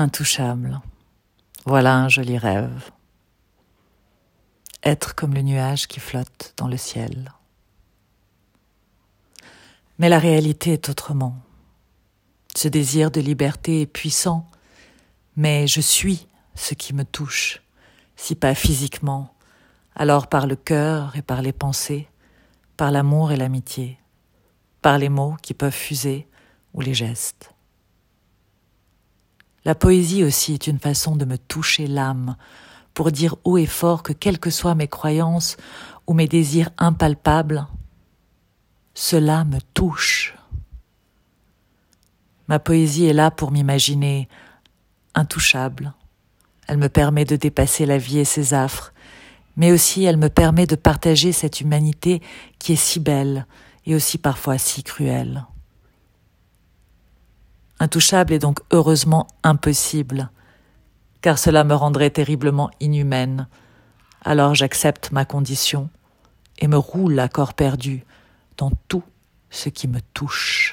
Intouchable. Voilà un joli rêve. Être comme le nuage qui flotte dans le ciel. Mais la réalité est autrement. Ce désir de liberté est puissant, mais je suis ce qui me touche, si pas physiquement, alors par le cœur et par les pensées, par l'amour et l'amitié, par les mots qui peuvent fuser ou les gestes. La poésie aussi est une façon de me toucher l'âme, pour dire haut et fort que quelles que soient mes croyances ou mes désirs impalpables, cela me touche. Ma poésie est là pour m'imaginer intouchable. Elle me permet de dépasser la vie et ses affres, mais aussi elle me permet de partager cette humanité qui est si belle et aussi parfois si cruelle. Intouchable est donc heureusement impossible, car cela me rendrait terriblement inhumaine. Alors j'accepte ma condition et me roule à corps perdu dans tout ce qui me touche.